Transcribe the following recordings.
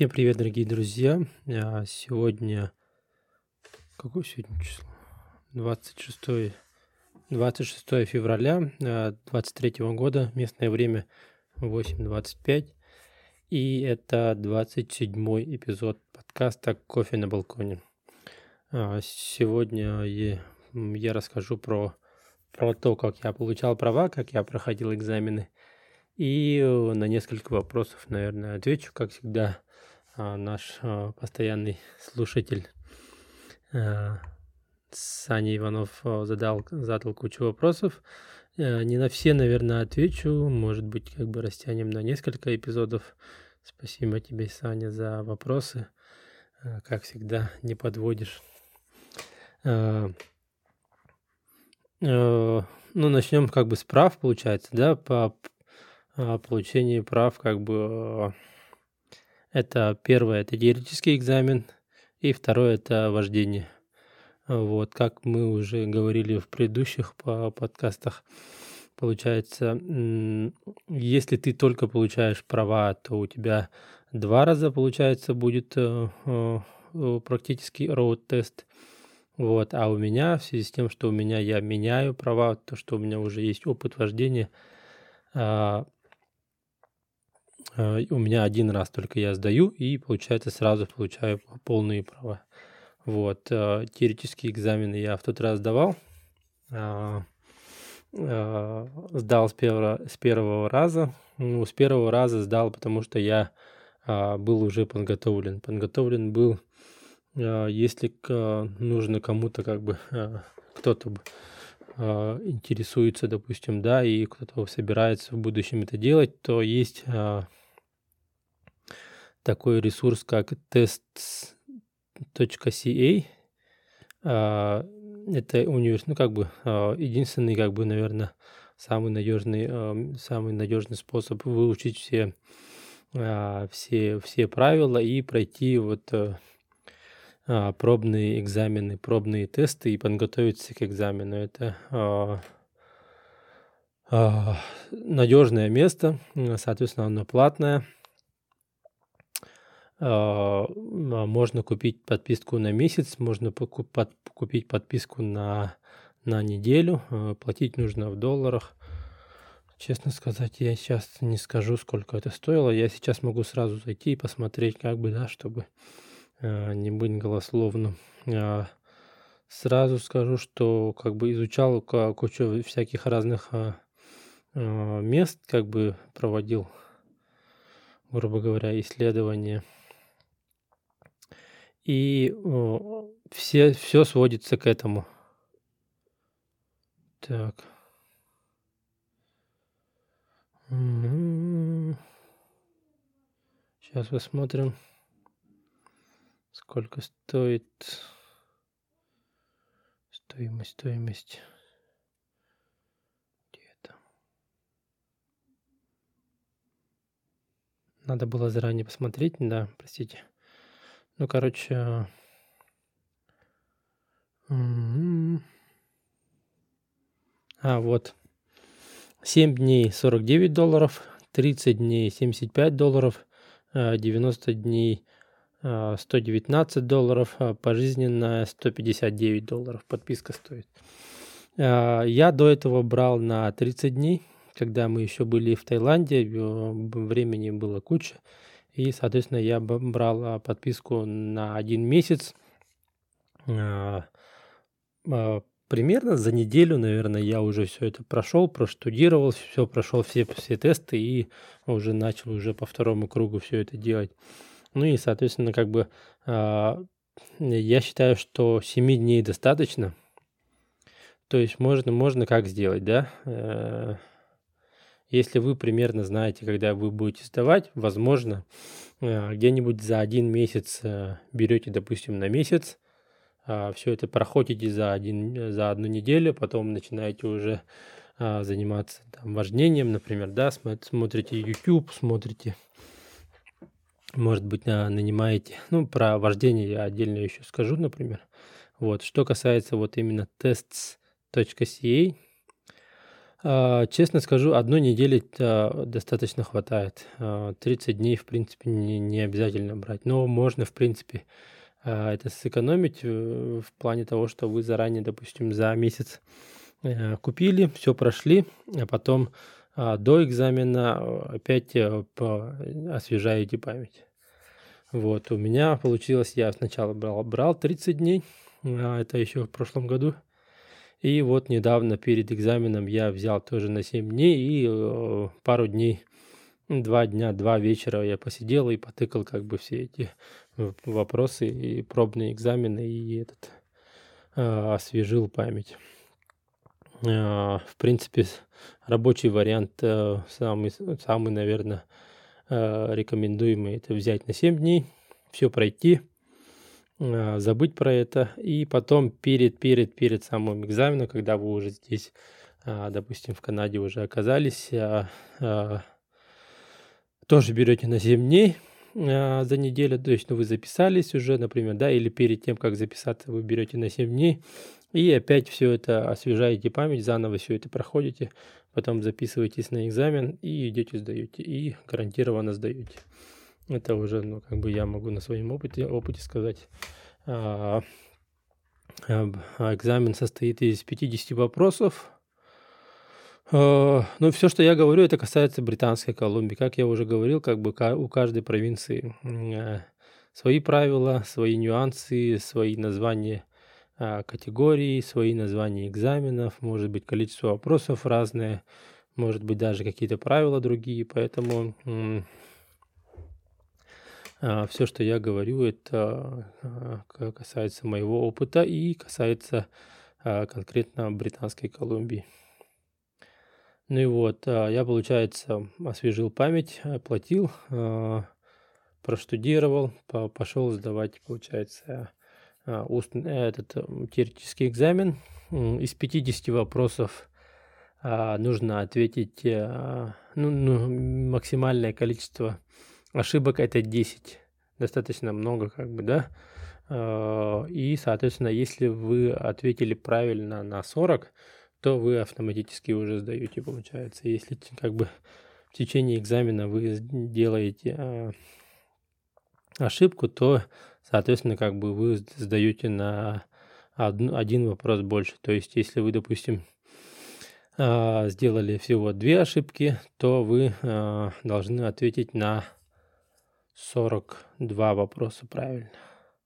Всем привет, дорогие друзья. А, сегодня... Какое сегодня число? 26, 26 февраля 2023 а, года, местное время 8.25. И это 27 эпизод подкаста «Кофе на балконе». А, сегодня я, расскажу про, про то, как я получал права, как я проходил экзамены. И на несколько вопросов, наверное, отвечу, как всегда, наш а, постоянный слушатель а, Саня Иванов задал, задал кучу вопросов. Не на все, наверное, отвечу. Может быть, как бы растянем на несколько эпизодов. Спасибо тебе, Саня, за вопросы. Как всегда, не подводишь. Ну, начнем как бы с прав, получается, да, по получению прав, как бы это первое, это теоретический экзамен, и второе, это вождение. Вот, как мы уже говорили в предыдущих подкастах, получается, если ты только получаешь права, то у тебя два раза, получается, будет э, э, практический роуд-тест. Вот, а у меня, в связи с тем, что у меня я меняю права, то, что у меня уже есть опыт вождения, а, Э, у меня один раз только я сдаю, и, получается, сразу получаю полные права. Вот. Э, теоретические экзамены я в тот раз сдавал. А, сдал с первого, с первого раза. Ну, с первого раза сдал, потому что я а, был уже подготовлен. Подготовлен был, если нужно кому-то как бы кто-то интересуется, допустим, да, и кто-то собирается в будущем это делать, то есть такой ресурс, как test.ca. А, это универс, ну как бы а, единственный, как бы, наверное, самый надежный, а, самый надежный способ выучить все, все, все правила и пройти вот пробные экзамены, пробные тесты и подготовиться к экзамену. Это надежное место, соответственно, оно платное. А, можно купить подписку на месяц, можно купить подписку на, на неделю. А, платить нужно в долларах. Честно сказать, я сейчас не скажу, сколько это стоило. Я сейчас могу сразу зайти и посмотреть, как бы, да, чтобы а, не быть голословным. Сразу скажу, что как бы изучал кучу всяких разных мест, как бы проводил, грубо говоря, исследования – и все, все сводится к этому. Так. Сейчас посмотрим, сколько стоит стоимость, стоимость. Где это? Надо было заранее посмотреть, да, простите. Ну, короче... А, вот. 7 дней 49 долларов, 30 дней 75 долларов, 90 дней 119 долларов, а пожизненная 159 долларов подписка стоит. А, я до этого брал на 30 дней, когда мы еще были в Таиланде, времени было куча. И, соответственно, я брал подписку на один месяц. Примерно за неделю, наверное, я уже все это прошел, проштудировал, все прошел все, все тесты и уже начал уже по второму кругу все это делать. Ну и, соответственно, как бы я считаю, что 7 дней достаточно. То есть можно, можно как сделать, да? Э, если вы примерно знаете, когда вы будете сдавать, возможно, э, где-нибудь за один месяц э, берете, допустим, на месяц, а, все это проходите за, один, за одну неделю, потом начинаете уже а, заниматься там, вождением, например, да, смотрите YouTube, смотрите, может быть, нанимаете, ну, про вождение я отдельно еще скажу, например. Вот, что касается вот именно tests.ca, А, честно скажу, одной недели а, достаточно хватает. А, 30 дней, в принципе, не, не обязательно брать. Но можно, в принципе, а, это сэкономить э, в плане того, что вы заранее, допустим, за месяц э, купили, все прошли, а потом а, до экзамена э, опять освежаете память. Вот, у меня получилось, я сначала брал, брал 30 дней, это еще в прошлом году, и вот недавно перед экзаменом я взял тоже на 7 дней и э, пару дней, два дня, два вечера я посидел и потыкал как бы все эти вопросы и пробные экзамены и этот э, освежил память. Э, в принципе, рабочий вариант э, самый, самый, наверное, э, рекомендуемый это взять на 7 дней, все пройти, забыть про это, и потом перед, перед, перед самым экзаменом, когда вы уже здесь, допустим, в Канаде уже оказались, тоже берете на 7 дней за неделю, то есть ну, вы записались уже, например, да, или перед тем, как записаться, вы берете на 7 дней, и опять все это освежаете память, заново все это проходите, потом записываетесь на экзамен и идете сдаете, и гарантированно сдаете. Это уже, ну, как бы я могу на своем опыте, опыте сказать. А, а, экзамен состоит из 50 вопросов. А, ну, все, что я говорю, это касается Британской Колумбии. Как я уже говорил, как бы у каждой провинции а, свои правила, свои нюансы, свои названия а, категорий, свои названия экзаменов, может быть, количество вопросов разное, может быть, даже какие-то правила другие. Поэтому а, Все, что я говорю, это а, касается моего опыта и касается конкретно Британской Колумбии. Ну и вот, я, получается, освежил память, оплатил, проштудировал, пошел сдавать, получается, устный, этот теоретический экзамен. Из 50 вопросов нужно ответить ну, ну, максимальное количество ошибок это 10. Достаточно много, как бы, да. А, и, соответственно, если вы ответили правильно на 40, то вы автоматически уже сдаете, получается. Если как бы в течение экзамена вы делаете а, ошибку, то, соответственно, как бы вы сдаете на один вопрос больше. То есть, если вы, допустим, а, сделали всего две ошибки, то вы должны ответить на 42 вопроса правильно.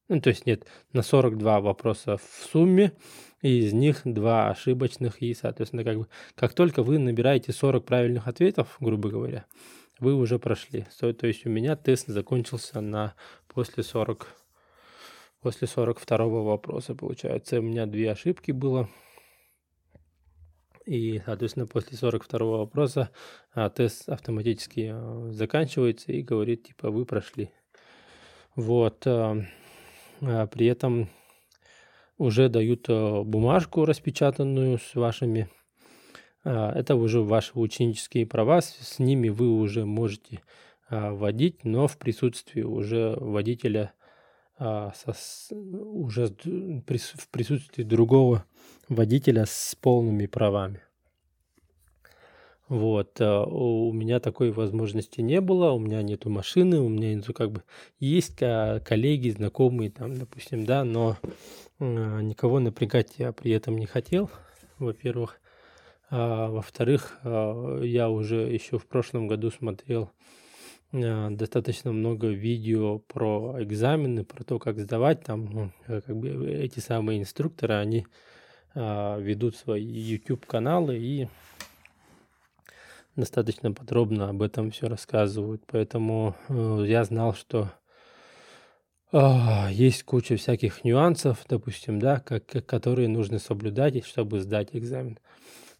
Ну, то есть нет, на 42 вопроса в сумме, и из них два ошибочных, и, соответственно, как бы, как только вы набираете 40 правильных ответов, грубо говоря, вы уже прошли. То есть у меня тест закончился на после 40, после 42 вопроса, получается. У меня две ошибки было, и, соответственно, после 42 вопроса а, тест автоматически а, заканчивается и говорит, типа, вы прошли. Вот. А, а, при этом уже дают а, бумажку распечатанную с вашими. А, это уже ваши ученические права, с, ними вы уже можете водить, но в присутствии уже водителя а, со, уже в присутствии другого водителя с полными правами. Вот, а, у меня такой возможности не было, у меня нету машины, у меня нету как бы есть коллеги, знакомые там, допустим, да, но а, никого напрягать я при этом не хотел, во-первых. А, во-вторых, я уже еще в прошлом году смотрел достаточно много видео про экзамены, про то, как сдавать. Там ну, как бы эти самые инструкторы, они а, ведут свои YouTube-каналы и достаточно подробно об этом все рассказывают. Поэтому э, я знал, что э, есть куча всяких нюансов, допустим, да, как, которые нужно соблюдать, чтобы сдать экзамен.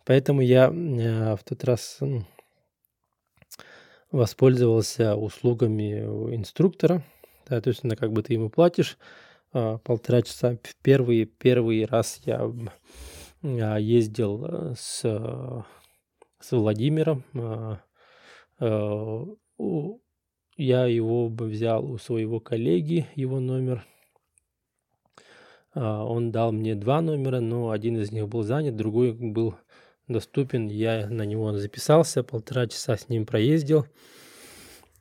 Поэтому я э, в тот раз воспользовался услугами инструктора. Да, то есть, ну, как бы ты ему платишь, а, полтора часа. Первый, первый раз я а, ездил с, с Владимиром. А, я его взял у своего коллеги, его номер. Он дал мне два номера, но один из них был занят, другой был доступен. Я на него записался, полтора часа с ним проездил.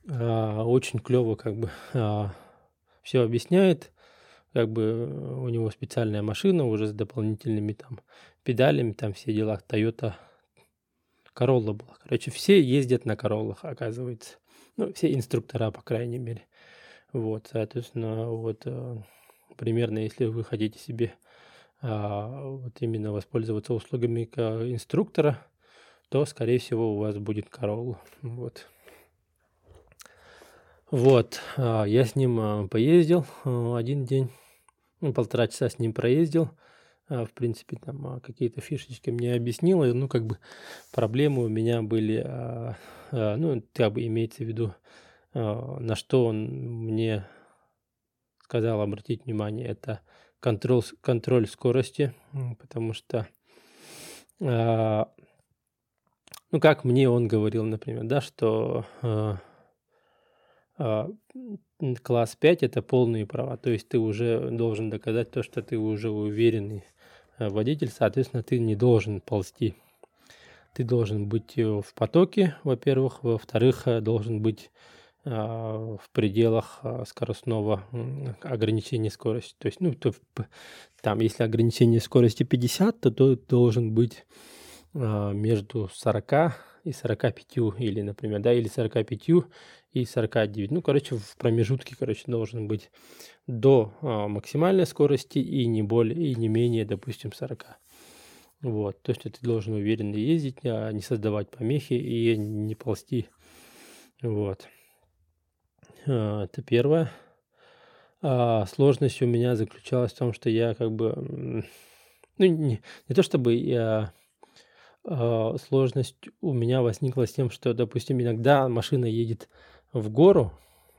А, очень клево как бы а, все объясняет. Как бы у него специальная машина уже с дополнительными там педалями, там все дела. Toyota Corolla была. Короче, все ездят на Короллах, оказывается. Ну, все инструктора, по крайней мере. Вот, соответственно, вот э, примерно, если вы хотите себе вот именно воспользоваться услугами инструктора, то, скорее всего, у вас будет Corolla. Вот. Вот, а, я с ним а, поездил а, один день, ну, полтора часа с ним проездил. В принципе, там какие-то фишечки мне объяснил, ну, как бы проблемы у меня были, ну, как бы имеется в виду, на что он мне сказал обратить внимание, это контроль, контроль скорости, потому что, ну, как мне он говорил, например, да, что а, класс 5 это полные права, то есть ты уже должен доказать то, что ты уже уверенный э, водитель, соответственно, ты не должен ползти. Ты должен быть э, в потоке, во-первых, во-вторых, э, должен быть в пределах а, скоростного ограничения скорости. То есть, ну, то, там, если ограничение скорости 50, то, то должен быть между 40 и 45, или, например, да, или 45 и 49. Ну, короче, в промежутке, короче, должен быть до а, максимальной скорости и не более, и не менее, допустим, 40. Вот, то есть ты должен уверенно ездить, а не создавать помехи и не ползти. Вот. А, это первое. А сложность у меня заключалась в том, что я как бы, ну, не, не то чтобы я а, сложность у меня возникла с тем, что, допустим, иногда машина едет в гору,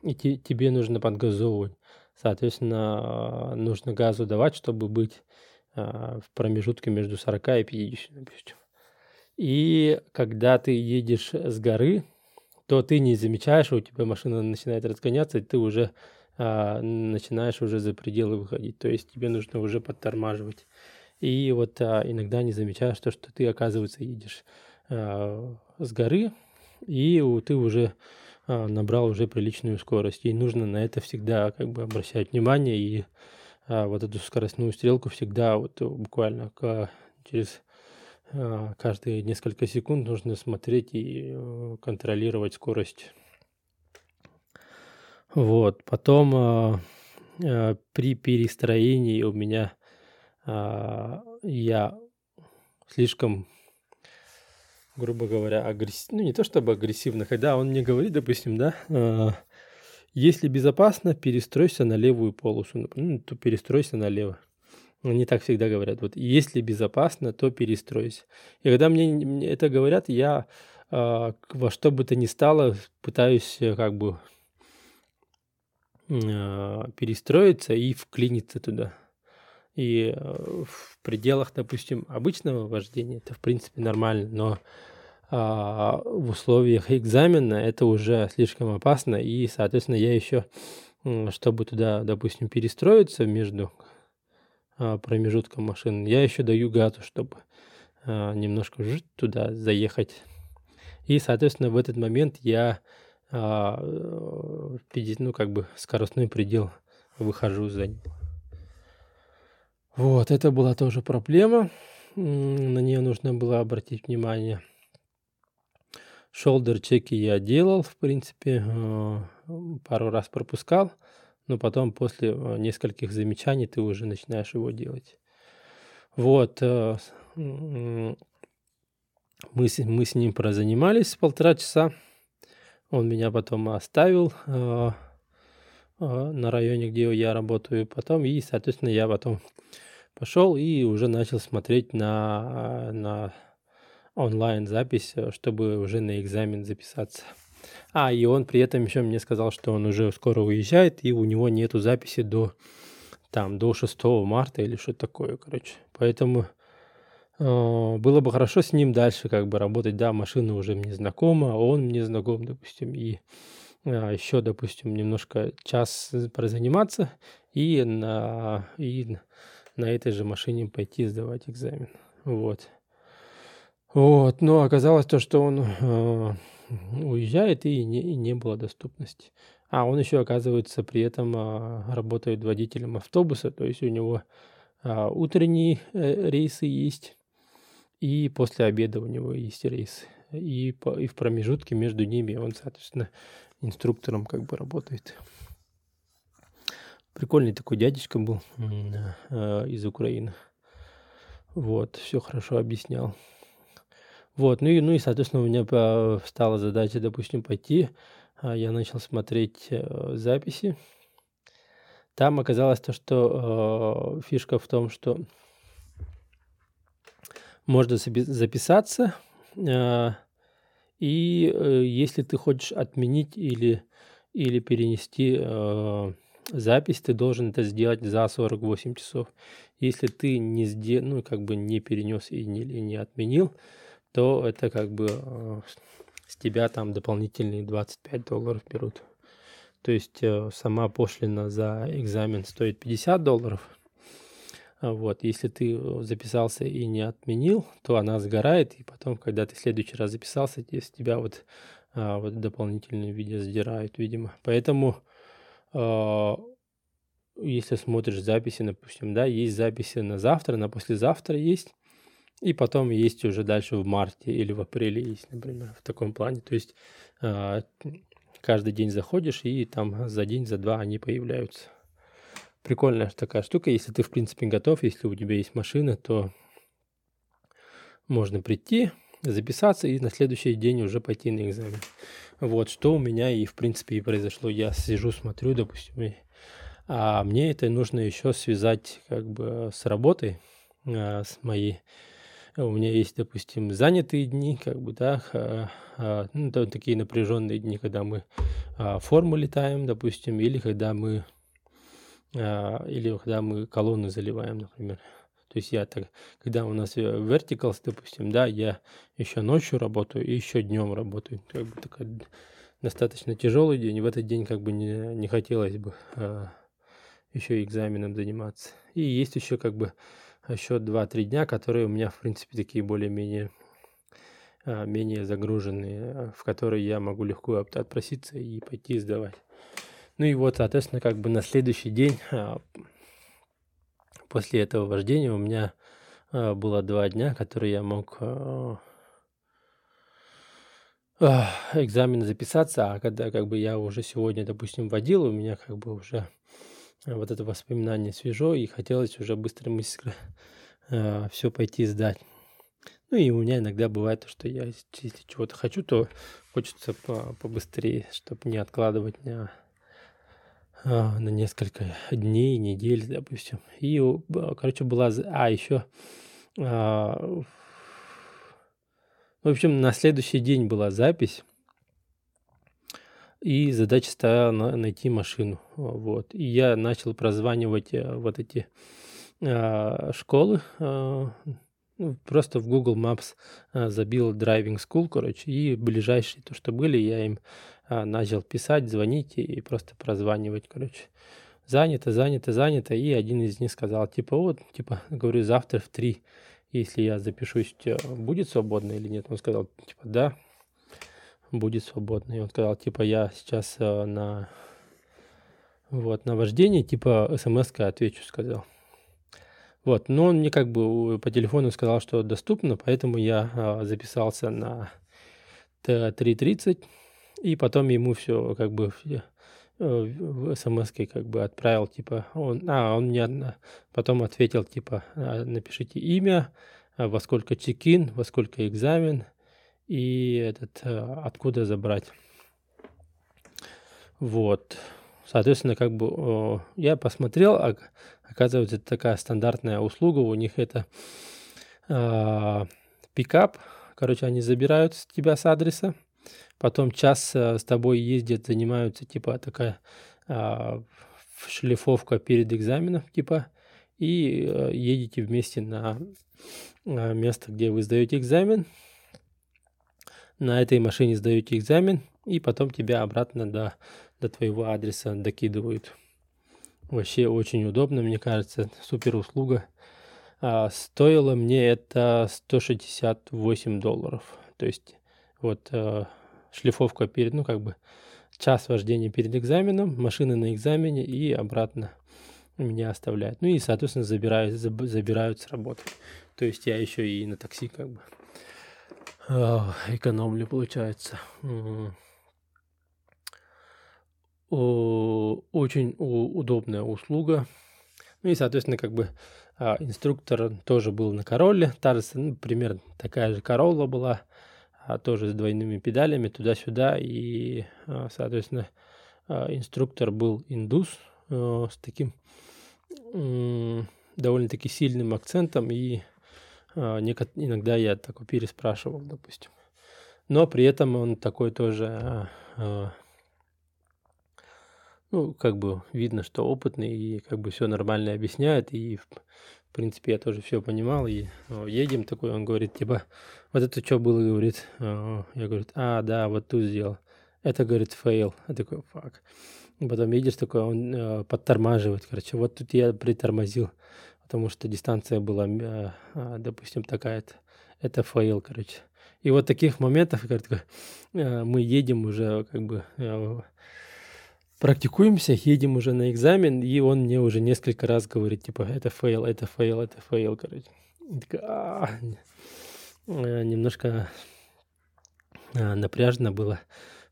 и те, тебе нужно подгазовывать. Соответственно, нужно газу давать, чтобы быть а, в промежутке между 40 и 50, допустим. И когда ты едешь с горы, то ты не замечаешь, у тебя машина начинает разгоняться, и ты уже а, начинаешь уже за пределы выходить. То есть тебе нужно уже подтормаживать. И вот а, иногда не замечаешь то, что ты, оказывается, едешь а, с горы, и ты уже а, набрал уже приличную скорость. И нужно на это всегда как бы обращать внимание и а, вот эту скоростную стрелку всегда вот буквально к, через а, каждые несколько секунд нужно смотреть и а, контролировать скорость. Вот, потом а, а, при перестроении у меня а, я слишком, грубо говоря, агрессивно, ну не то чтобы агрессивно, когда он мне говорит, допустим, да, а, если безопасно, перестройся на левую полосу, ну, то перестройся налево. Они так всегда говорят. Вот если безопасно, то перестройся. И когда мне, это говорят, я э, во что бы то ни стало пытаюсь э, как бы э, перестроиться и вклиниться туда. И э, в пределах, допустим, обычного вождения это, в принципе, нормально, но а, в условиях экзамена это уже слишком опасно, и, соответственно, я еще, чтобы туда, допустим, перестроиться между а, промежутком машин, я еще даю газу, чтобы а, немножко туда заехать. И, соответственно, в этот момент я а, ну, как бы скоростной предел выхожу за него. Вот, это была тоже проблема. На нее нужно было обратить внимание. Шолдер чеки я делал, в принципе, э, пару раз пропускал, но потом после э, нескольких замечаний ты уже начинаешь его делать. Вот, э, мы, мы с ним прозанимались полтора часа. Он меня потом оставил на районе, где я работаю потом, и, соответственно, я потом пошел и уже начал смотреть на, на онлайн-запись, э, чтобы уже на экзамен записаться. А, и он при этом еще мне сказал, что он уже скоро уезжает, и у него нету записи до, там, до 6 марта или что такое, короче. Поэтому э, было бы хорошо с ним дальше как бы работать. Да, машина уже мне знакома, а он мне знаком, допустим, и э, еще, допустим, немножко час прозаниматься и на, и на этой же машине пойти сдавать экзамен. Вот. Вот, но оказалось то, что он э, уезжает и не, и не было доступности. А он еще, оказывается, при этом э, работает водителем автобуса, то есть у него э, утренние э, рейсы есть, и после обеда у него есть рейсы. И, по, и в промежутке между ними он, соответственно, инструктором как бы работает. Прикольный такой дядечка был э, из Украины. Вот, все хорошо объяснял. Вот, ну и, ну и, соответственно, у меня стала задача, допустим, пойти. А я начал смотреть э, записи. Там оказалось то, что э, фишка в том, что можно записаться, э, и э, если ты хочешь отменить или, или перенести э, запись, ты должен это сделать за 48 часов. Если ты не сделал, ну, как бы не перенес и не, и не отменил, то это как бы э, с тебя там дополнительные 25 долларов берут. То есть э, сама пошлина за экзамен стоит 50 долларов. А вот, если ты записался и не отменил, то она сгорает, и потом, когда ты в следующий раз записался, с тебя вот, а, вот дополнительные видео сдирают, видимо. Поэтому если смотришь записи, допустим, да, есть записи на завтра, на послезавтра есть, и потом есть уже дальше в марте или в апреле есть, например, в таком плане. То есть э, каждый день заходишь, и там за день, за два они появляются. Прикольная такая штука. Если ты, в принципе, готов, если у тебя есть машина, то можно прийти, записаться и на следующий день уже пойти на экзамен. Вот что у меня и, в принципе, и произошло. Я сижу, смотрю, допустим, а мне это нужно еще связать как бы с работой, а, с моей у меня есть, допустим, занятые дни, как бы, да, а, ну, то, такие напряженные дни, когда мы а, форму летаем, допустим, или когда мы, а, или когда мы колонны заливаем, например. То есть я так, когда у нас verticals, допустим, да, я еще ночью работаю и еще днем работаю. Как бы такой достаточно тяжелый день. В этот день как бы не, не хотелось бы а, еще экзаменом заниматься. И есть еще как бы еще 2-3 дня, которые у меня, в принципе, такие более-менее а, менее загруженные, а, в которые я могу легко отпроситься и пойти сдавать. Ну и вот, соответственно, как бы на следующий день а, после этого вождения у меня было два дня, которые я мог экзамен записаться, а когда как бы я уже сегодня, допустим, водил, у меня как бы уже вот это воспоминание свежо, и хотелось уже быстро быстро э, все пойти сдать. Ну и у меня иногда бывает, что я, если чего-то хочу, то хочется по побыстрее, чтобы не откладывать на, на несколько дней, недель, допустим. И, короче, была... А, еще... А, в общем, на следующий день была запись и задача стояла на, найти машину. Вот. И я начал прозванивать э, вот эти э, школы. Э, просто в Google Maps э, забил driving school, короче, и ближайшие, то, что были, я им начал писать, звонить и просто прозванивать, короче. Занято, занято, занято. И один из них сказал, типа, вот, типа, говорю, завтра в три, если я запишусь, будет свободно или нет? Он сказал, типа, да будет свободно. И он сказал, типа, я сейчас э, на вот, на вождение, типа, смс отвечу, сказал. Вот, но он мне как бы по телефону сказал, что доступно, поэтому я э, записался на Т3.30, и потом ему все как бы э, в смс как бы отправил, типа, он, а, он мне потом ответил, типа, «А, напишите имя, а во сколько чекин, во сколько экзамен, и этот, э, откуда забрать. Вот. Соответственно, как бы я посмотрел, а, оказывается, это такая стандартная услуга, у них это э, пикап, короче, они забирают тебя с адреса, потом час э, с тобой ездят, занимаются, типа, такая э, шлифовка перед экзаменом, типа, и э, едете вместе на место, где вы сдаете экзамен, на этой машине сдаете экзамен, и потом тебя обратно до, до твоего адреса докидывают. Вообще очень удобно, мне кажется, супер услуга. А, стоило мне это 168 долларов. То есть вот а, шлифовка перед, ну как бы час вождения перед экзаменом, машины на экзамене и обратно меня оставляют. Ну и, соответственно, забирают, забирают с работы. То есть я еще и на такси как бы экономлю, получается. Очень удобная услуга. Ну и, соответственно, как бы а, инструктор тоже был на Королле. Та же, ну, примерно такая же Королла была, а, тоже с двойными педалями туда-сюда. И, а, соответственно, инструктор был индус а, с таким довольно-таки сильным акцентом. И иногда я такой переспрашивал, допустим. Но при этом он такой тоже а, а, ну, как бы видно, что опытный и как бы все нормально объясняет. И, в принципе, я тоже все понимал. И ну, едем такой, он говорит, типа, вот это что было, говорит. я говорю, а, да, вот тут сделал. Это, говорит, fail. Я такой, fuck. Потом видишь, такой, он э, подтормаживает, короче. Вот тут я притормозил, потому что дистанция была, э, э, допустим, такая-то. Это fail, короче. И вот таких моментов, как э, мы едем уже, как бы, э, практикуемся, едем уже на экзамен, и он мне уже несколько раз говорит, типа, это fail, это fail, это fail, короче. И такая, «А, э, немножко а, напряжно было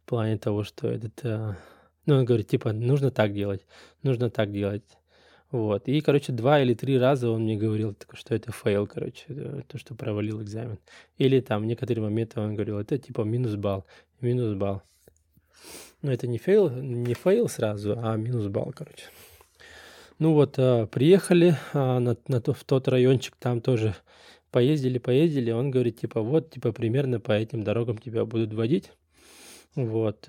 в плане того, что этот... А, ну, он говорит, типа, нужно так делать, нужно так делать. Вот. И, короче, два или три раза он мне говорил, что это fail, короче, э, то, что провалил экзамен. Или там некоторые моменты он говорил, это типа минус балл, минус балл. Но это не fail, не fail сразу, а минус балл, короче. Ну вот, а, приехали а, на, на то, в тот райончик, там тоже поездили, поездили. Он говорит, типа, вот, типа, примерно по этим дорогам тебя будут водить. Вот.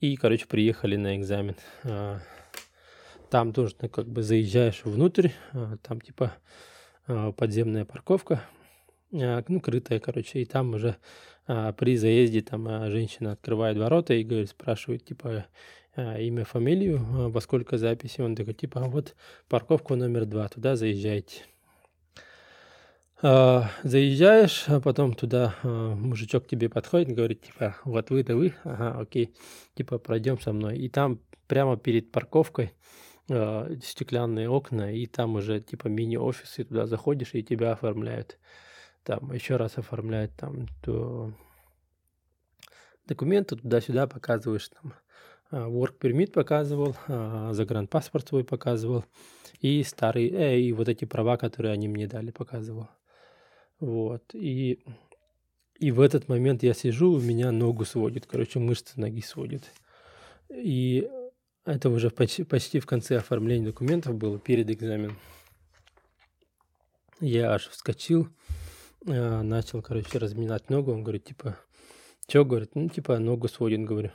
И, короче, приехали на экзамен. Там тоже, ну, как бы, заезжаешь внутрь, а, там, типа, а, подземная парковка, а, ну, крытая, короче, и там уже при заезде там женщина открывает ворота и говорит, спрашивает, типа, имя, фамилию, во сколько записи. Он такой, типа, вот парковка номер два, туда заезжайте. Заезжаешь, а потом туда мужичок тебе подходит, говорит, типа, вот вы-то вы, ага, окей, типа, пройдем со мной. И там прямо перед парковкой а, стеклянные окна, и там уже, типа, мини-офис, и туда заходишь, и тебя оформляют там еще раз оформлять там то документы туда-сюда показываешь там а, work permit показывал, а, загранпаспорт свой показывал и старый, э, и вот эти права, которые они мне дали, показывал. Вот. И, и в этот момент я сижу, у меня ногу сводит, короче, мышцы ноги сводит. И это уже почти, почти в конце оформления документов было, перед экзаменом. Я аж вскочил, а, начал, короче, разминать ногу. Он говорит, типа, что, говорит, ну, типа, ногу сводит, говорю.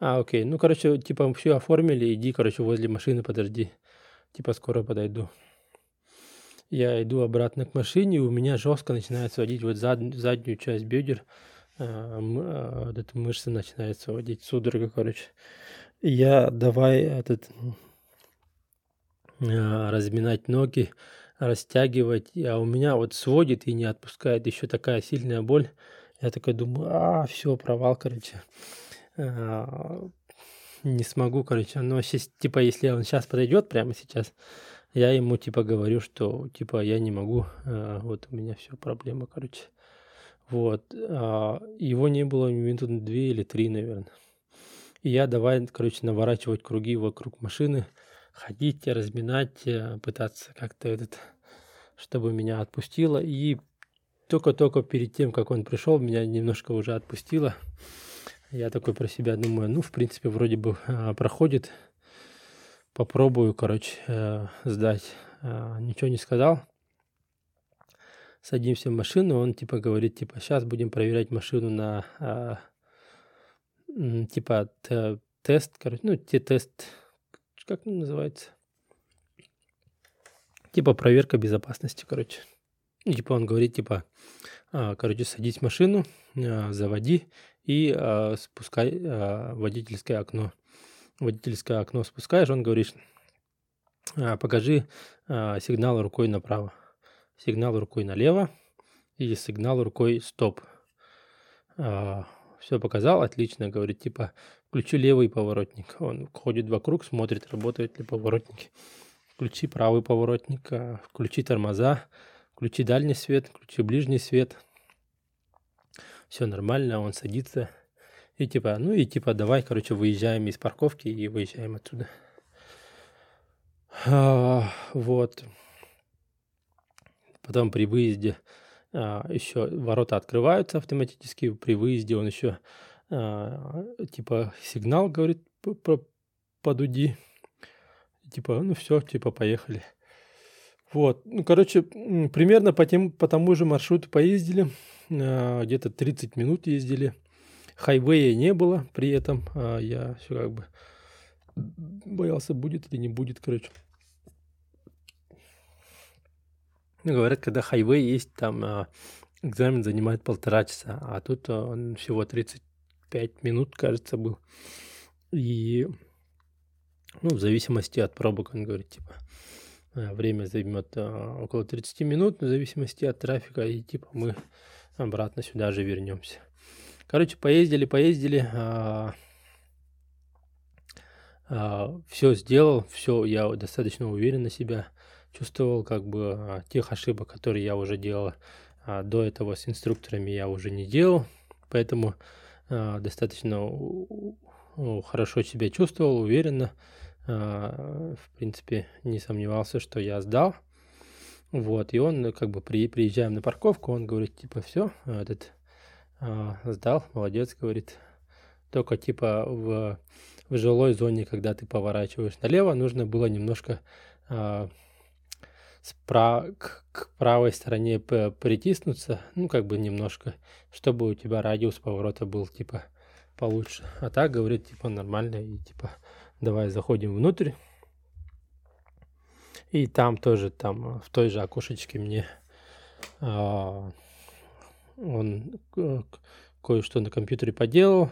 А, окей, ну, короче, типа, все оформили, иди, короче, возле машины подожди. Типа, скоро подойду. Я иду обратно к машине, и у меня жестко начинает сводить вот зад, заднюю часть бедер. А, а, вот эта мышца начинает сводить, судорога, короче. Я давай этот а, разминать ноги, растягивать, а у меня вот сводит и не отпускает, еще такая сильная боль. Я такой думаю, а, все, провал, короче. А, не смогу, короче. Но сейчас, типа, если он сейчас подойдет прямо сейчас, я ему, типа, говорю, что, типа, я не могу, а, вот у меня все, проблема, короче. Вот. Его не было минут две или три, наверное. И я давай, короче, наворачивать круги вокруг машины, ходить, разминать, э, пытаться как-то этот, чтобы меня отпустило. И только-только перед тем, как он пришел, меня немножко уже отпустило. Я такой про себя думаю, ну, в принципе, вроде бы а, проходит. Попробую, короче, э, сдать. Ничего не сказал. Садимся в машину, он типа говорит, типа, сейчас будем проверять машину на типа тест, короче, ну, те тест как называется? Типа проверка безопасности, короче. Типа он говорит, типа, а, короче, садись в машину, а, заводи и а, спускай водительское окно. Водительское окно спускаешь, он говорит, покажи сигнал рукой направо, сигнал рукой налево и сигнал рукой стоп. Все показал, отлично, говорит, типа, включи левый поворотник. Он ходит вокруг, смотрит, работают ли поворотники. Включи правый поворотник, а, включи тормоза, включи дальний свет, включи ближний свет. Все нормально, он садится. И типа, ну и типа, давай, короче, выезжаем из парковки и выезжаем отсюда. А, вот. Потом при выезде еще ворота открываются автоматически. При выезде он еще а, типа сигнал говорит подуди. Типа, ну все, типа поехали. Вот, ну, короче, примерно по, тем, по тому же маршруту поездили, а, где-то 30 минут ездили. Хайвея не было при этом, а я все как бы боялся, будет или не будет, короче. Ну, говорят, когда хайвей есть, там а, экзамен занимает полтора часа, а тут а, он всего 35 минут, кажется, был. И, ну, в зависимости от пробок, он говорит, типа, а, время займет около 30 минут, в зависимости от трафика, и, типа, мы обратно сюда же вернемся. Короче, поездили, поездили, а, а, все сделал, все, я достаточно уверен на себя чувствовал как бы а, тех ошибок, которые я уже делал а, до этого с инструкторами, я уже не делал, поэтому а, достаточно хорошо себя чувствовал, уверенно, в принципе, не сомневался, что я сдал. Вот, и он, как бы, при, приезжаем на парковку, он говорит, типа, все, этот сдал, молодец, говорит. Только, типа, в, в жилой зоне, когда ты поворачиваешь налево, нужно было немножко спра- к, к правой стороне притиснуться, ну, как бы немножко, чтобы у тебя радиус поворота был, типа, получше. А так, говорит, типа, нормально, и, типа, давай заходим внутрь. И там тоже, там, в той же окошечке мне а, он кое-что на компьютере поделал,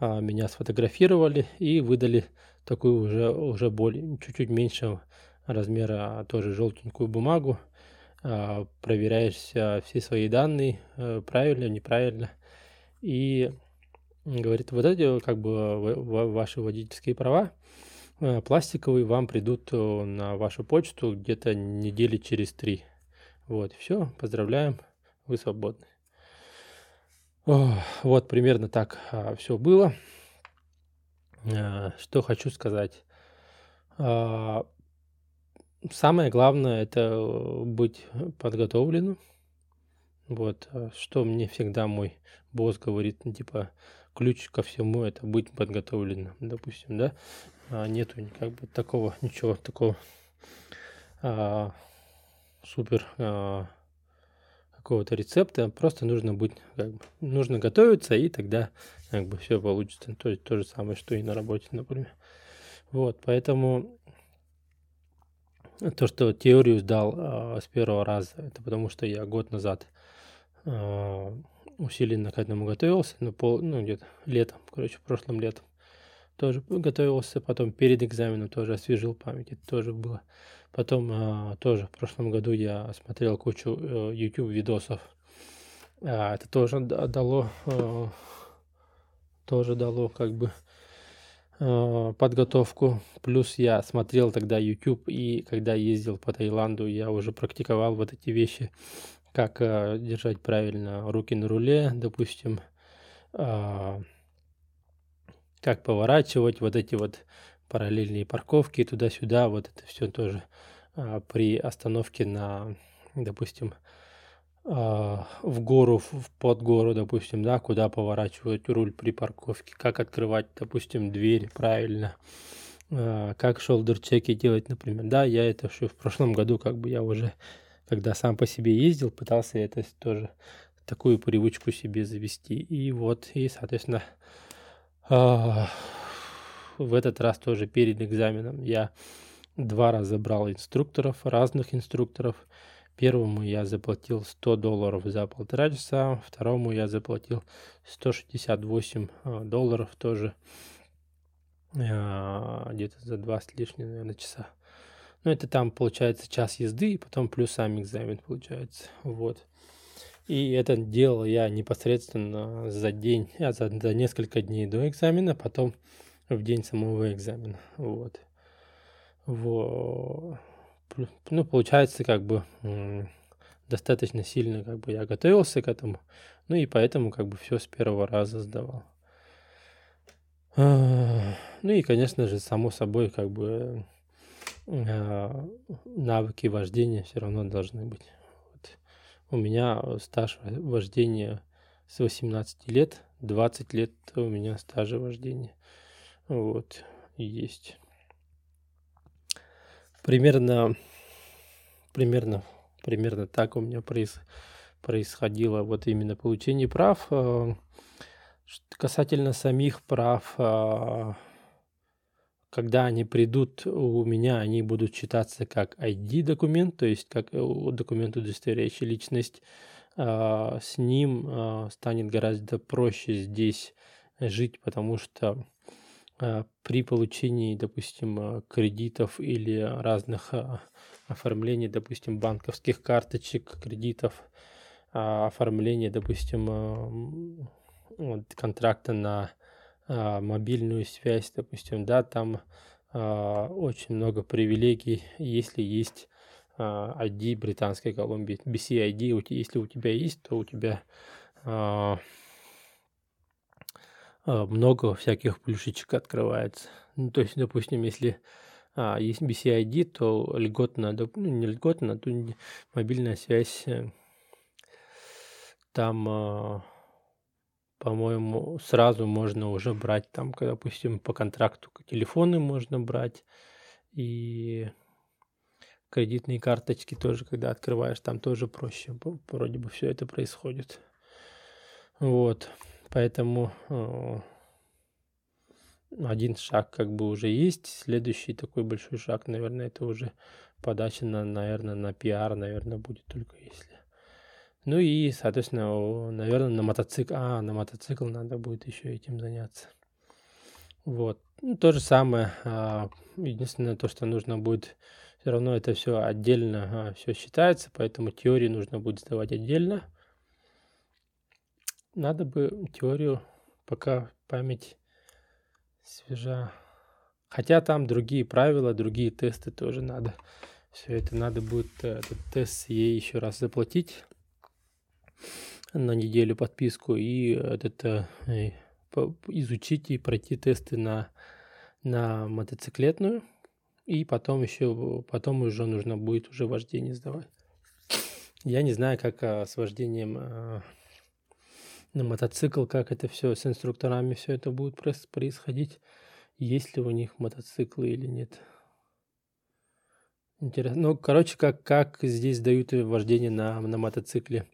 а, меня сфотографировали и выдали такую уже, уже более, чуть-чуть меньше размера тоже желтенькую бумагу, а, проверяешь все свои данные, э, правильно, неправильно, и говорит, вот эти как бы ваши водительские права э, пластиковые вам придут э, на вашу почту где-то недели через три. Вот, все, поздравляем, вы свободны. Вот примерно так а, все было. Что хочу сказать. Самое главное это быть подготовленным. Вот, а что мне всегда мой босс говорит, ну, типа, ключ ко всему это быть подготовленным, допустим, да. А нету как бы такого, ничего такого а, супер а, какого-то рецепта, просто нужно быть, как бы, нужно готовиться, и тогда как бы все получится. То, то же самое, что и на работе, например. Вот, поэтому то, что теорию сдал э, с первого раза, это потому что я год назад э, усиленно к этому готовился, ну, пол, ну где-то летом, короче, прошлым летом тоже готовился, потом перед экзаменом тоже освежил память, это тоже было. Потом э, тоже в прошлом году я смотрел кучу э, YouTube видосов, э, это тоже дало, э, тоже дало как бы подготовку. Плюс я смотрел тогда YouTube, и когда ездил по Таиланду, я уже практиковал вот эти вещи, как э, держать правильно руки на руле, допустим, э, как поворачивать, вот эти вот параллельные парковки туда-сюда, вот это все тоже э, при остановке на, допустим, а, в гору, под гору, допустим, да, куда поворачивать руль при парковке, как открывать, допустим, дверь правильно, а, как шолдер-чеки делать, например. Да, я это еще в прошлом году, как бы я уже, когда сам по себе ездил, пытался это тоже такую привычку себе завести. И вот, и, соответственно, а, в этот раз тоже перед экзаменом я два раза брал инструкторов, разных инструкторов, Первому я заплатил 100 долларов за полтора часа, второму я заплатил 168 а, долларов тоже а, где-то за два с наверное, часа. Ну, это там получается час езды, и потом плюс сам экзамен получается. Вот. И это делал я непосредственно за день, а за, за несколько дней до экзамена, потом в день самого экзамена. Вот. Вот. Ну, получается, как бы достаточно сильно как бы я готовился к этому. Ну и поэтому как бы все с первого раза сдавал. А, ну и, конечно же, само собой, как бы а, навыки вождения все равно должны быть. У меня стаж вождения с 18 лет, 20 лет у меня стажа вождения. Вот, есть. Примерно, примерно, примерно так у меня проис, происходило вот именно получение прав. А, касательно самих прав, а, когда они придут у меня, они будут считаться как ID-документ, то есть как э, документ, удостоверяющий личность. С ним станет гораздо проще здесь жить, потому что при получении, допустим, кредитов или разных оформлений, допустим, банковских карточек, кредитов, оформления, допустим, контракта на а, мобильную связь, допустим, да, там а, очень много привилегий, если есть а, ID Британской Колумбии, BCID, если у тебя есть, то у тебя а, а, много всяких плюшечек открывается. Ну, то есть, допустим, если а, есть BCID, то льготно, ну, не льготно, то мобильная связь э, там а, по-моему, сразу можно уже брать там, допустим, по контракту телефоны можно брать и кредитные карточки тоже, когда открываешь, там тоже проще, вроде бы все это происходит. Вот, поэтому э, один шаг как бы уже есть, следующий такой большой шаг, наверное, это уже подача на, наверное, на пиар, наверное, будет только если ну и, соответственно, наверное, на мотоцикл. А, на мотоцикл надо будет еще этим заняться. Вот. Ну, то же самое. А, единственное, то, что нужно будет, все равно это все отдельно а, все считается, поэтому теорию нужно будет сдавать отдельно. Надо бы теорию, пока память свежа. Хотя там другие правила, другие тесты тоже надо. Все это надо будет э, этот тест ей еще раз заплатить на неделю подписку и это э, изучить и пройти тесты на, на мотоциклетную. И потом еще, потом уже нужно будет уже вождение сдавать. Я не знаю, как а, с вождением а, на мотоцикл, как это все с инструкторами все это будет происходить, есть ли у них мотоциклы или нет. Интересно. Ну, короче, как, как здесь дают вождение на, на мотоцикле.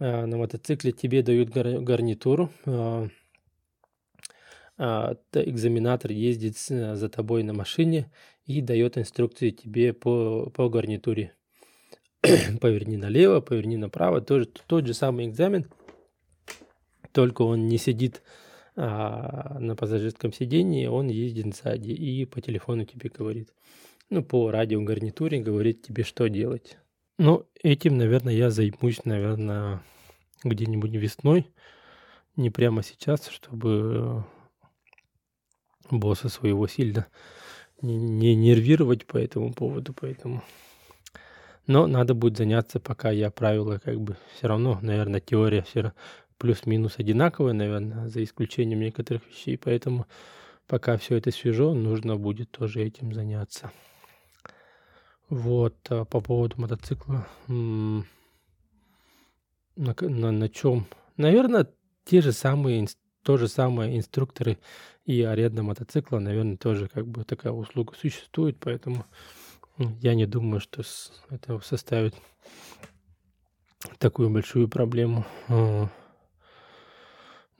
Э, на мотоцикле тебе дают гарнитуру, э, а, экзаменатор ездит за тобой на машине и дает инструкции тебе по, по гарнитуре. поверни налево, поверни направо, тоже тот же самый экзамен, только он не сидит а, на пассажирском сидении, он ездит сзади и по телефону тебе говорит, ну, по радиогарнитуре говорит тебе, что делать. Ну, этим, наверное, я займусь, наверное, где-нибудь весной, не прямо сейчас, чтобы босса своего сильно не, не нервировать по этому поводу, поэтому... Но надо будет заняться, пока я правила как бы. Все равно, наверное, теория все плюс-минус одинаковая, наверное, за исключением некоторых вещей, поэтому пока все это свежо, нужно будет тоже этим заняться. Вот, а по поводу мотоцикла. На, на, на чем? Наверное, те же самые, то же самое инструкторы и аренда мотоцикла, наверное, тоже как бы такая услуга существует, поэтому я не думаю, что это составит такую большую проблему.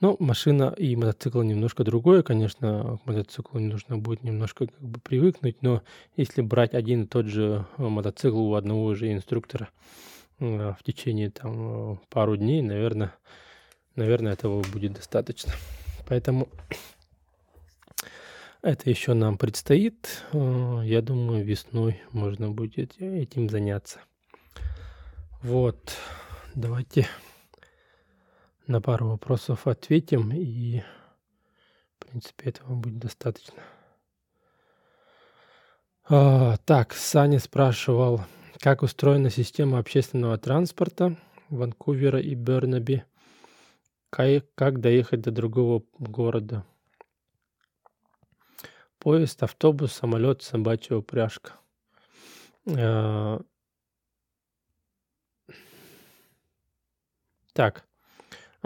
Ну, машина и мотоцикл немножко другое, конечно, к мотоциклу нужно будет немножко как бы привыкнуть, но если брать один и тот же э, мотоцикл у одного же инструктора э, в течение там э, пару дней, наверное, наверное, этого будет достаточно. Поэтому это еще нам предстоит. Я думаю, весной можно будет этим заняться. Вот, давайте на пару вопросов ответим, и, в принципе, этого будет достаточно. А, так, Саня спрашивал, как устроена система общественного транспорта Ванкувера и Бернаби, как, как доехать до другого города. Поезд, автобус, самолет, собачья упряжка. А, так,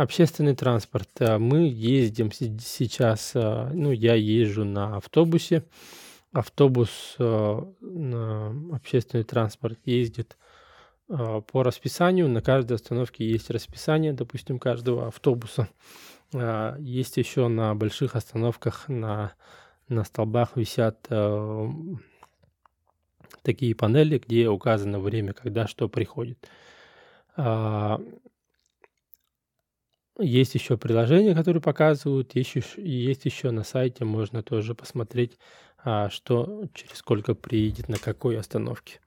общественный транспорт. А, мы ездим сейчас, а, ну, я езжу на автобусе. Автобус, на общественный транспорт ездит по расписанию. На каждой остановке есть расписание, допустим, каждого автобуса. Есть еще на больших остановках на на столбах висят э, такие панели, где указано время, когда что приходит. Есть еще приложения, которые показывают, есть, есть еще на сайте, можно тоже посмотреть, а, что через сколько приедет, на какой остановке.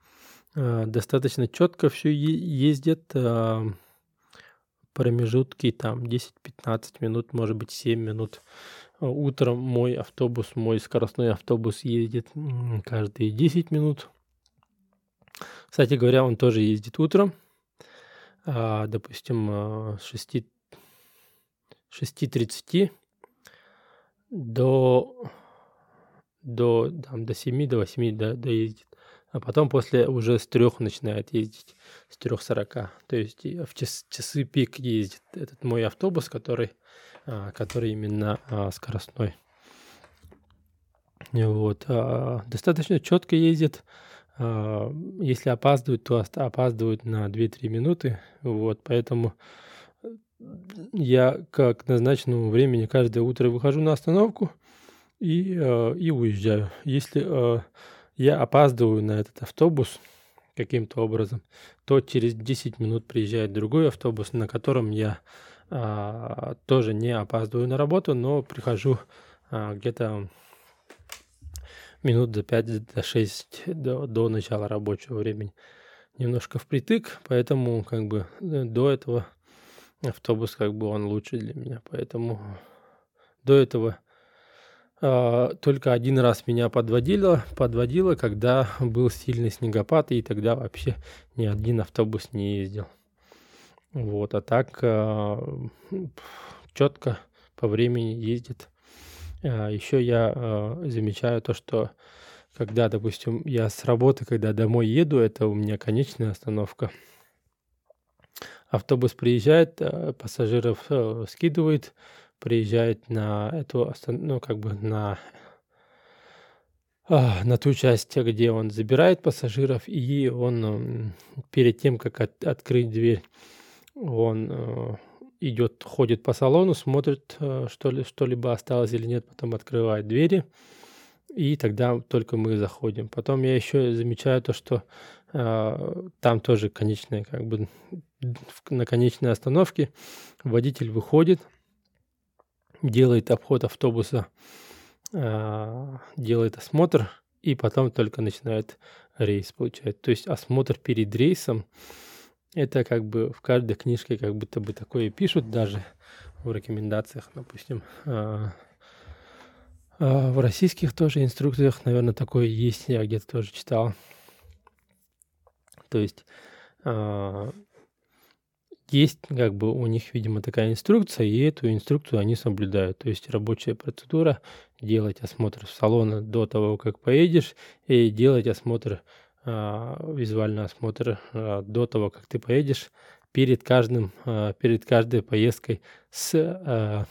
А, достаточно четко все ездит, а, промежутки там 10-15 минут, может быть 7 минут. Утром мой автобус, мой скоростной автобус ездит каждые 10 минут. Кстати говоря, он тоже ездит утром. Допустим, с 6, 6.30 до, до, там, до 7, до 8 до, доездит. А потом после уже с трех начинает ездить, с трех сорока. То есть в час, часы пик ездит этот мой автобус, который а, который именно а, скоростной. Вот. А, достаточно четко ездит. Если опаздывают, то опаздывают на 2-3 минуты. Вот, поэтому я как назначенному времени каждое утро выхожу на остановку и, и уезжаю. Если я опаздываю на этот автобус каким-то образом, то через 10 минут приезжает другой автобус, на котором я а, тоже не опаздываю на работу, но прихожу а, где-то минут за 5, за 6 до, до начала рабочего времени. Немножко впритык, поэтому как бы э, до этого автобус как бы он лучше для меня. Поэтому до этого а, только один раз меня подводило, подводило, когда был сильный снегопад, и тогда вообще ни один автобус не ездил. Вот, а так э, четко по времени ездит. А, еще я замечаю то, что когда, допустим, я с работы, когда домой еду, это у меня конечная остановка. Автобус приезжает, э, пассажиров э, скидывает, приезжает на эту, ну, как бы на а, на ту часть, где он забирает пассажиров, и он перед тем, как от, открыть дверь он э, идет, ходит по салону, смотрит, что ли, что-либо осталось или нет, потом открывает двери, и тогда только мы заходим. Потом я еще замечаю то, что там тоже конечная, как бы на конечной остановке водитель выходит, делает обход автобуса, э, делает осмотр, и потом только начинает рейс получать. То есть осмотр перед рейсом это как бы в каждой книжке как будто бы такое пишут даже в рекомендациях, допустим. А, а в российских тоже инструкциях, наверное, такое есть, я где-то тоже читал. То есть а, есть как бы у них, видимо, такая инструкция, и эту инструкцию они соблюдают. То есть рабочая процедура делать осмотр салона до того, как поедешь, и делать осмотр а, визуальный осмотр а, до того, как ты поедешь, перед каждым, перед каждой поездкой с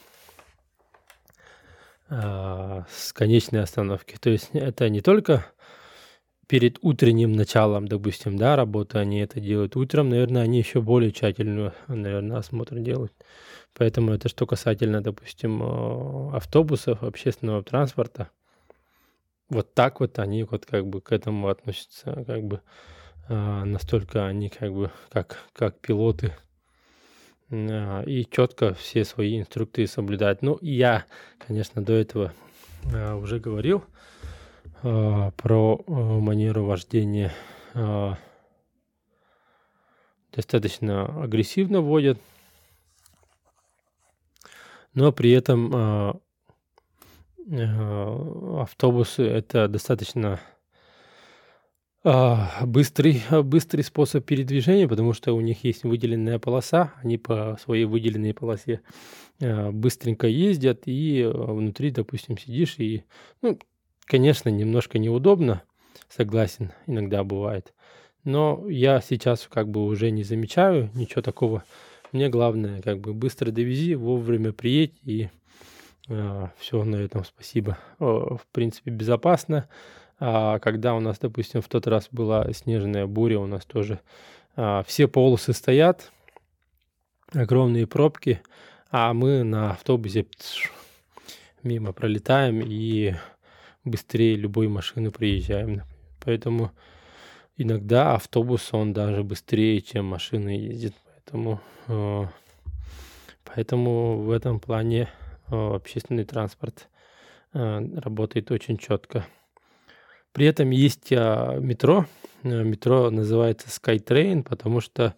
с конечной остановки. То есть это не только перед утренним началом, допустим, да, работы они это делают. Утром, наверное, они еще более тщательную, наверное, осмотр делают. Поэтому это что касательно, допустим, автобусов, общественного транспорта – вот так вот они вот как бы к этому относятся, как бы а, настолько они как бы как, как пилоты а, и четко все свои инструкции соблюдают. Ну, я, конечно, до этого уже говорил про манеру вождения. Достаточно агрессивно водят, но при этом автобусы это достаточно а, быстрый, быстрый способ передвижения, потому что у них есть выделенная полоса, они по своей выделенной полосе а, быстренько ездят, и а, внутри, допустим, сидишь, и, ну, конечно, немножко неудобно, согласен, иногда бывает. Но я сейчас как бы уже не замечаю ничего такого. Мне главное, как бы быстро довези, вовремя приедь, и э, все на этом спасибо. О, в принципе, безопасно. А когда у нас, допустим, в тот раз была снежная буря, у нас тоже а, все полосы стоят, огромные пробки, а мы на автобусе мимо пролетаем и быстрее любой машины приезжаем. Поэтому иногда автобус, он даже быстрее, чем машина ездит. Поэтому, э, поэтому в этом плане э, общественный транспорт э, работает очень четко. При этом есть а, метро. Метро называется SkyTrain, потому что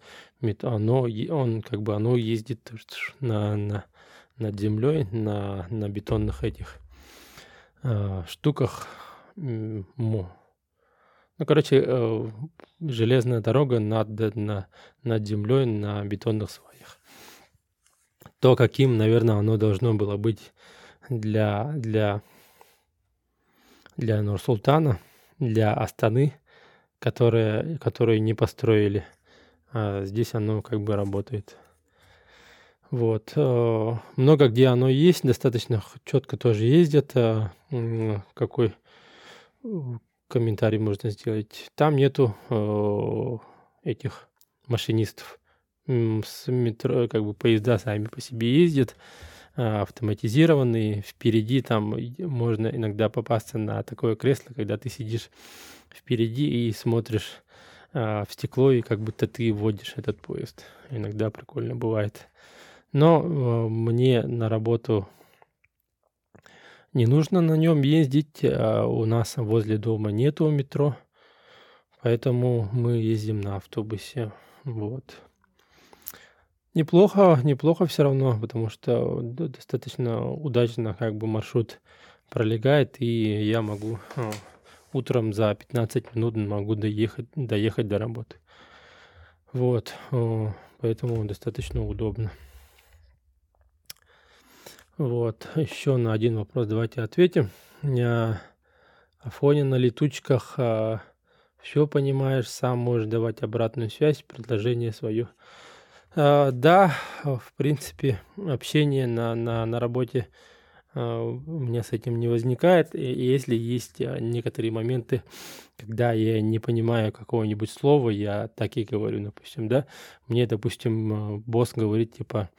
оно, он, как бы оно ездит на, на, над землей, на, на бетонных этих штуках. Ну, короче, э, железная дорога над, на, над землей на бетонных сваях. То, каким, наверное, оно должно было быть для, для для Нур-Султана, для Астаны, которые, которые не построили. А здесь оно как бы работает. Вот. Э, много где оно есть, достаточно четко тоже ездят. А, какой э, комментарий можно сделать? Там нету э, этих машинистов. С метро, как бы поезда сами по себе ездят. А, автоматизированный. Впереди там можно иногда попасться на такое кресло, когда ты сидишь впереди и смотришь в стекло, и как будто ты водишь этот поезд. Иногда прикольно бывает. Но а, мне на работу не нужно на нем ездить. У нас возле дома нету метро, поэтому мы ездим на автобусе. Вот. Неплохо, неплохо все равно, потому что достаточно удачно как бы маршрут пролегает, и я могу а, утром за 15 минут могу доехать, доехать до работы. Вот, поэтому достаточно удобно. Вот, еще на один вопрос давайте ответим. На фоне на летучках а, все понимаешь, сам можешь давать обратную связь, предложение свое. А, да, в принципе, общение на, на, на работе а, у меня с этим не возникает. И если есть а, некоторые моменты, когда я не понимаю какого-нибудь слова, я так и говорю, допустим, да. Мне, допустим, босс говорит, типа,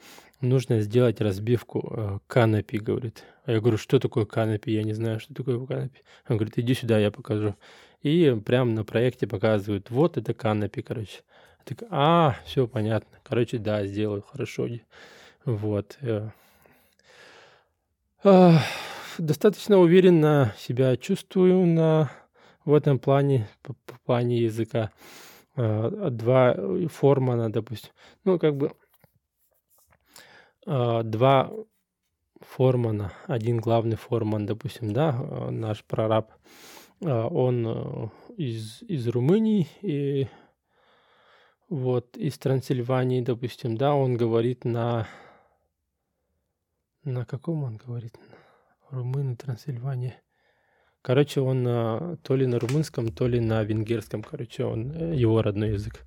нужно сделать разбивку канопи, говорит. А я говорю, что такое канопи? Я не знаю, что такое канопи. Он говорит, иди сюда, я покажу. И прямо на проекте показывают, вот это канопи, короче. Так, а, все понятно. Короче, да, сделаю, хорошо. Вот. Э. Достаточно уверенно себя чувствую на, в этом плане, по, по плане языка. А, два формана, допустим. Ну, как бы два формана, один главный форман, допустим, да, наш прораб, он э, из, из Румынии, и вот из Трансильвании, допустим, да, он говорит на... На каком он говорит? Румыны, Трансильвания. Короче, он а, то ли на румынском, то ли на венгерском, короче, он э, его родной язык.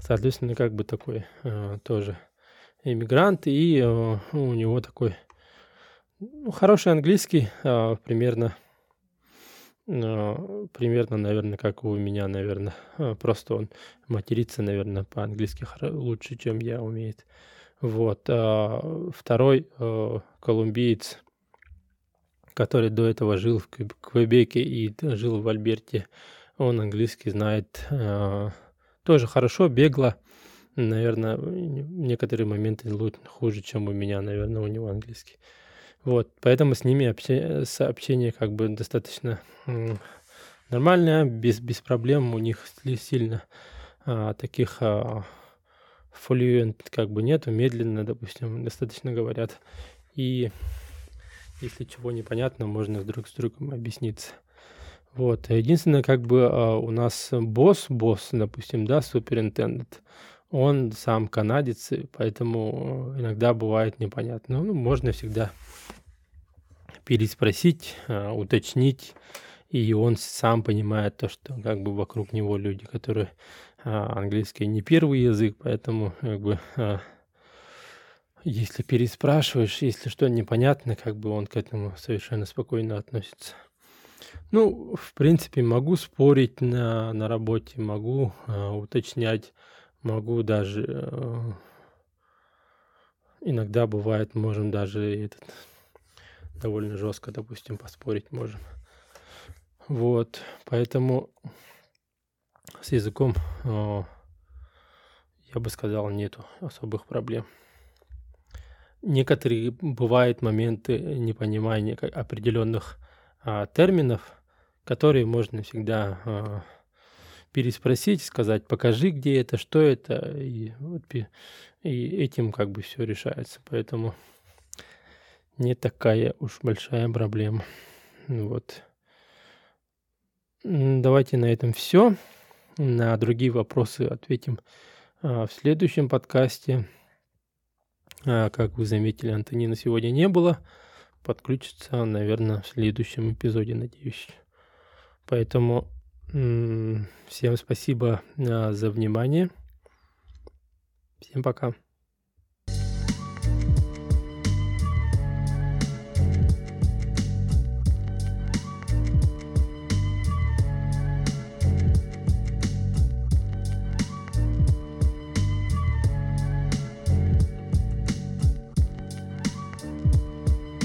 Соответственно, как бы такой а, тоже иммигрант, и а, у него такой ну, хороший английский, а, примерно а, примерно, наверное, как у меня, наверное. Просто он матерится, наверное, по-английски лучше, чем я умеет. Вот. Второй колумбиец, который до этого жил в Квебеке и жил в Альберте, он английский знает тоже хорошо, бегло. Наверное, некоторые моменты хуже, чем у меня, наверное, у него английский. Вот, поэтому с ними общение, сообщение как бы достаточно нормальное, без, без проблем. У них сильно а, таких а, fluent как бы нету, медленно, допустим, достаточно говорят. И если чего непонятно, можно друг с другом объясниться. Вот. Единственное, как бы а, у нас босс, босс, допустим, да, суперинтендент, он сам канадец, поэтому иногда бывает непонятно. Ну, можно всегда переспросить, а, уточнить, и он сам понимает то, что как бы вокруг него люди, которые а, английский не первый язык, поэтому как бы если переспрашиваешь, если что непонятно, как бы он к этому совершенно спокойно относится. Ну, в принципе, могу спорить на, на работе, могу э, уточнять, могу даже... Э, иногда бывает, можем даже этот, довольно жестко, допустим, поспорить можем. Вот, поэтому с языком, э, я бы сказал, нету особых проблем. Некоторые бывают моменты непонимания определенных а, терминов, которые можно всегда а, переспросить, сказать, покажи, где это, что это, и, вот, и этим как бы все решается. Поэтому не такая уж большая проблема. Вот. Давайте на этом все. На другие вопросы ответим а, в следующем подкасте. А, как вы заметили, Антонина сегодня не было подключится, наверное, в следующем эпизоде, надеюсь. Поэтому всем спасибо а, за внимание. Всем пока.